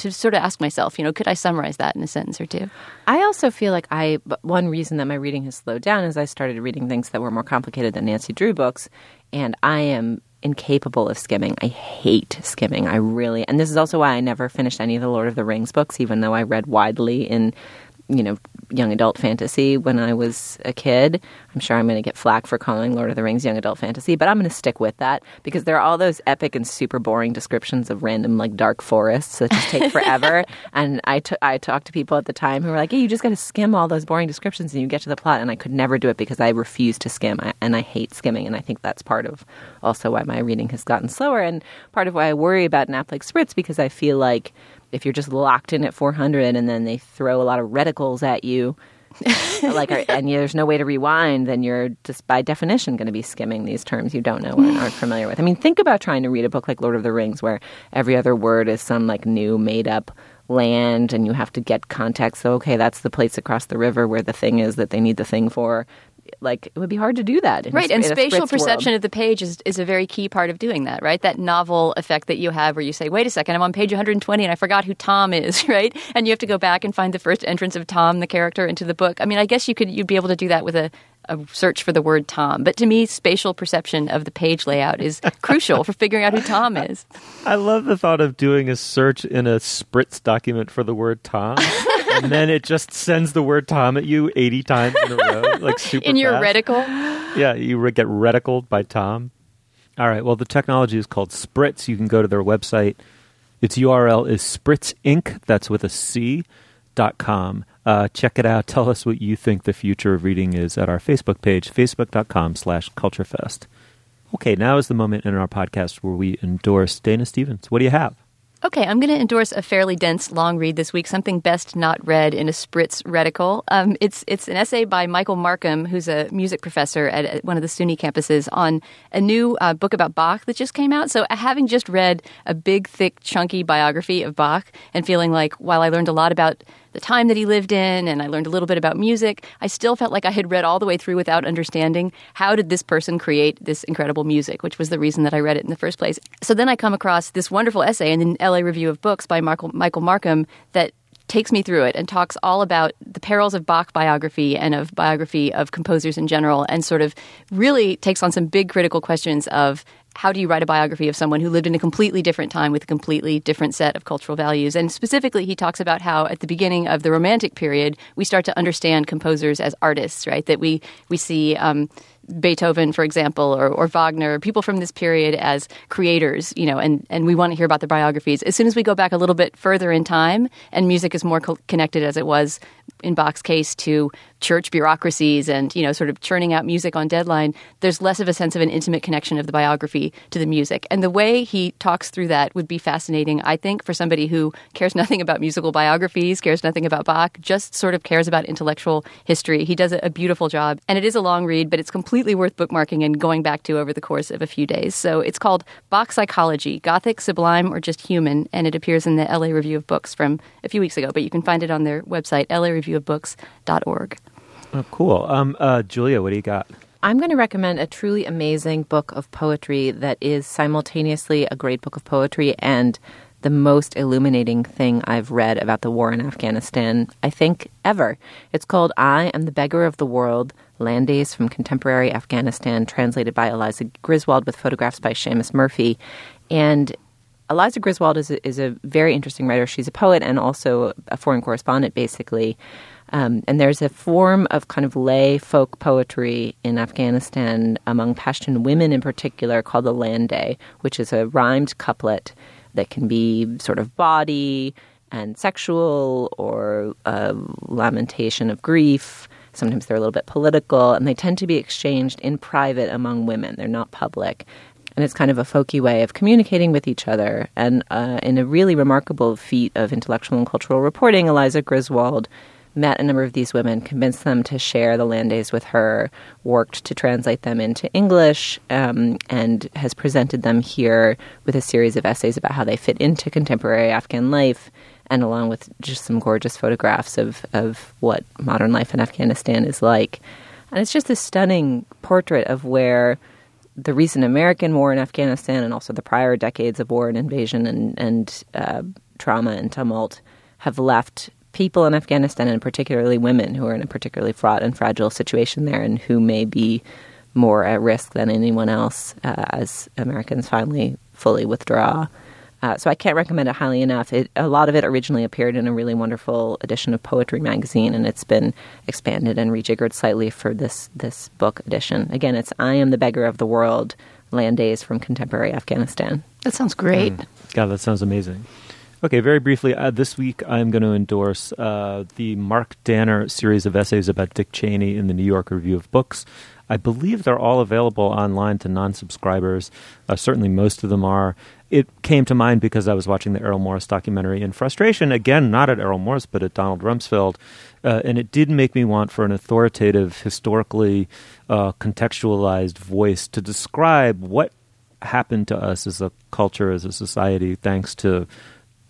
to sort of ask myself, you know, could I summarize that in a sentence or two?
I also feel like I one reason that my reading has slowed down is I started reading things that were more complicated than Nancy Drew books, and I am incapable of skimming. I hate skimming. I really, and this is also why I never finished any of the Lord of the Rings books, even though I read widely in, you know, young adult fantasy when I was a kid. I'm sure I'm going to get flack for calling Lord of the Rings young adult fantasy, but I'm going to stick with that because there are all those epic and super boring descriptions of random like dark forests that just take forever. and I, t- I talked to people at the time who were like, "Hey, you just got to skim all those boring descriptions and you get to the plot." And I could never do it because I refuse to skim, I, and I hate skimming. And I think that's part of also why my reading has gotten slower, and part of why I worry about an app like Spritz because I feel like if you're just locked in at 400 and then they throw a lot of reticles at you like and there's no way to rewind then you're just by definition going to be skimming these terms you don't know or aren't familiar with. I mean think about trying to read a book like lord of the rings where every other word is some like new made up land and you have to get context. So okay that's the place across the river where the thing is that they need the thing for like it would be hard to do that in a-
Right, and
in
spatial
Spritz
perception
world.
of the page is, is a very key part of doing that, right? That novel effect that you have where you say, wait a second, I'm on page 120 and I forgot who Tom is, right? And you have to go back and find the first entrance of Tom, the character, into the book. I mean, I guess you could you'd be able to do that with a, a search for the word Tom. But to me, spatial perception of the page layout is crucial for figuring out who Tom is.
I love the thought of doing a search in a Spritz document for the word Tom. and then it just sends the word Tom at you 80 times in a row, like super
In your
fast.
reticle.
Yeah, you get reticled by Tom. All right. Well, the technology is called Spritz. You can go to their website. Its URL is Spritz Inc. That's with a C. Dot com. Uh, check it out. Tell us what you think the future of reading is at our Facebook page, facebook.com slash culturefest. Okay, now is the moment in our podcast where we endorse Dana Stevens. What do you have?
Okay, I'm going to endorse a fairly dense long read this week, something best not read in a spritz reticle. Um, it's it's an essay by Michael Markham, who's a music professor at, at one of the SUNY campuses, on a new uh, book about Bach that just came out. So, uh, having just read a big, thick, chunky biography of Bach and feeling like while I learned a lot about the time that he lived in and I learned a little bit about music, I still felt like I had read all the way through without understanding how did this person create this incredible music, which was the reason that I read it in the first place. So then I come across this wonderful essay in the LA Review of Books by Michael, Michael Markham that takes me through it and talks all about the perils of Bach biography and of biography of composers in general and sort of really takes on some big critical questions of how do you write a biography of someone who lived in a completely different time with a completely different set of cultural values? And specifically, he talks about how at the beginning of the Romantic period, we start to understand composers as artists, right? That we we see um, Beethoven, for example, or, or Wagner, people from this period as creators, you know, and, and we want to hear about their biographies. As soon as we go back a little bit further in time, and music is more co- connected as it was in Bach's case to church bureaucracies and you know sort of churning out music on deadline there's less of a sense of an intimate connection of the biography to the music. And the way he talks through that would be fascinating i think for somebody who cares nothing about musical biographies cares nothing about bach just sort of cares about intellectual history. He does a beautiful job. And it is a long read but it's completely worth bookmarking and going back to over the course of a few days. So it's called bach psychology gothic sublime or just human and it appears in the la review of books from a few weeks ago but you can find it on their website lareviewofbooks.org
Oh, cool. Um, uh, Julia, what do you got?
I'm going to recommend a truly amazing book of poetry that is simultaneously a great book of poetry and the most illuminating thing I've read about the war in Afghanistan, I think, ever. It's called I Am the Beggar of the World Landays from Contemporary Afghanistan, translated by Eliza Griswold with photographs by Seamus Murphy. And Eliza Griswold is a, is a very interesting writer. She's a poet and also a foreign correspondent, basically. Um, and there's a form of kind of lay folk poetry in Afghanistan among Pashtun women in particular called the Landay, which is a rhymed couplet that can be sort of body and sexual or a lamentation of grief. Sometimes they're a little bit political, and they tend to be exchanged in private among women. They're not public. And it's kind of a folky way of communicating with each other. And uh, in a really remarkable feat of intellectual and cultural reporting, Eliza Griswold met a number of these women, convinced them to share the landays with her, worked to translate them into English, um, and has presented them here with a series of essays about how they fit into contemporary Afghan life, and along with just some gorgeous photographs of, of what modern life in Afghanistan is like. And it's just a stunning portrait of where the recent American war in Afghanistan and also the prior decades of war and invasion and, and uh, trauma and tumult have left people in Afghanistan, and particularly women who are in a particularly fraught and fragile situation there and who may be more at risk than anyone else uh, as Americans finally fully withdraw. Uh, so I can't recommend it highly enough. It, a lot of it originally appeared in a really wonderful edition of Poetry magazine, and it's been expanded and rejiggered slightly for this this book edition. Again, it's "I Am the Beggar of the World: Landays from Contemporary Afghanistan."
That sounds great.
Mm. God, that sounds amazing. Okay, very briefly, uh, this week I'm going to endorse uh, the Mark Danner series of essays about Dick Cheney in the New York Review of Books. I believe they're all available online to non subscribers. Uh, certainly, most of them are. It came to mind because I was watching the Errol Morris documentary in frustration, again, not at Errol Morris, but at Donald Rumsfeld. Uh, and it did make me want for an authoritative, historically uh, contextualized voice to describe what happened to us as a culture, as a society, thanks to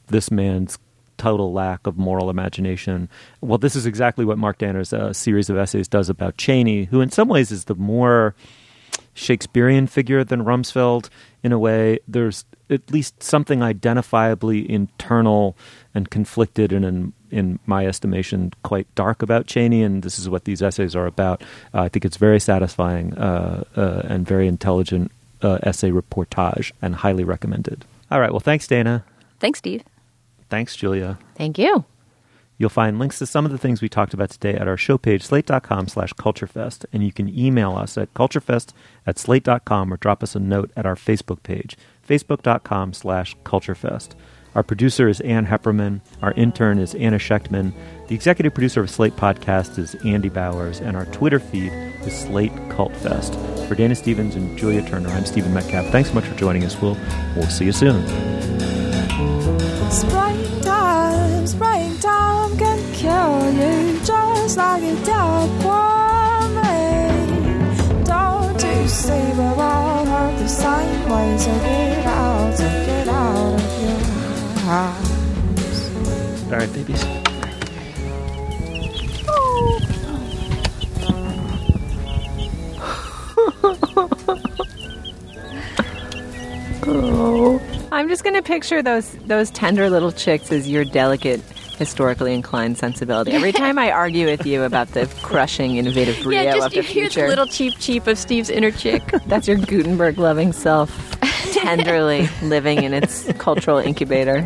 this man's total lack of moral imagination. Well, this is exactly what Mark Danner's uh, series of essays does about Cheney, who in some ways is the more Shakespearean figure than Rumsfeld. In a way, there's at least something identifiably internal and conflicted and in, in my estimation, quite dark about Cheney, and this is what these essays are about. Uh, I think it's very satisfying uh, uh, and very intelligent uh, essay reportage, and highly recommended. All right, well, thanks, Dana.
Thanks, Steve.
Thanks, Julia.
Thank you.
You'll find links to some of the things we talked about today at our show page, slate.com slash culturefest, and you can email us at culturefest at slate.com or drop us a note at our Facebook page, facebook.com slash culturefest. Our producer is Ann Hepperman. Our intern is Anna Shechtman. The executive producer of Slate Podcast is Andy Bowers, and our Twitter feed is Slate Cult Fest. For Dana Stevens and Julia Turner, I'm Stephen Metcalf. Thanks so much for joining us. We'll, we'll see you soon.
Springtime, springtime can kill you just like it did for me. Don't you see we're all hurt the same way? So get out, so get out of your house.
All right, babies.
Oh. I'm just going to picture those those tender little chicks as your delicate, historically inclined sensibility. Every time I argue with you about the crushing, innovative brio
yeah, just
of the
you hear
future,
the little cheap cheap of Steve's inner chick.
that's your Gutenberg loving self, tenderly living in its cultural incubator.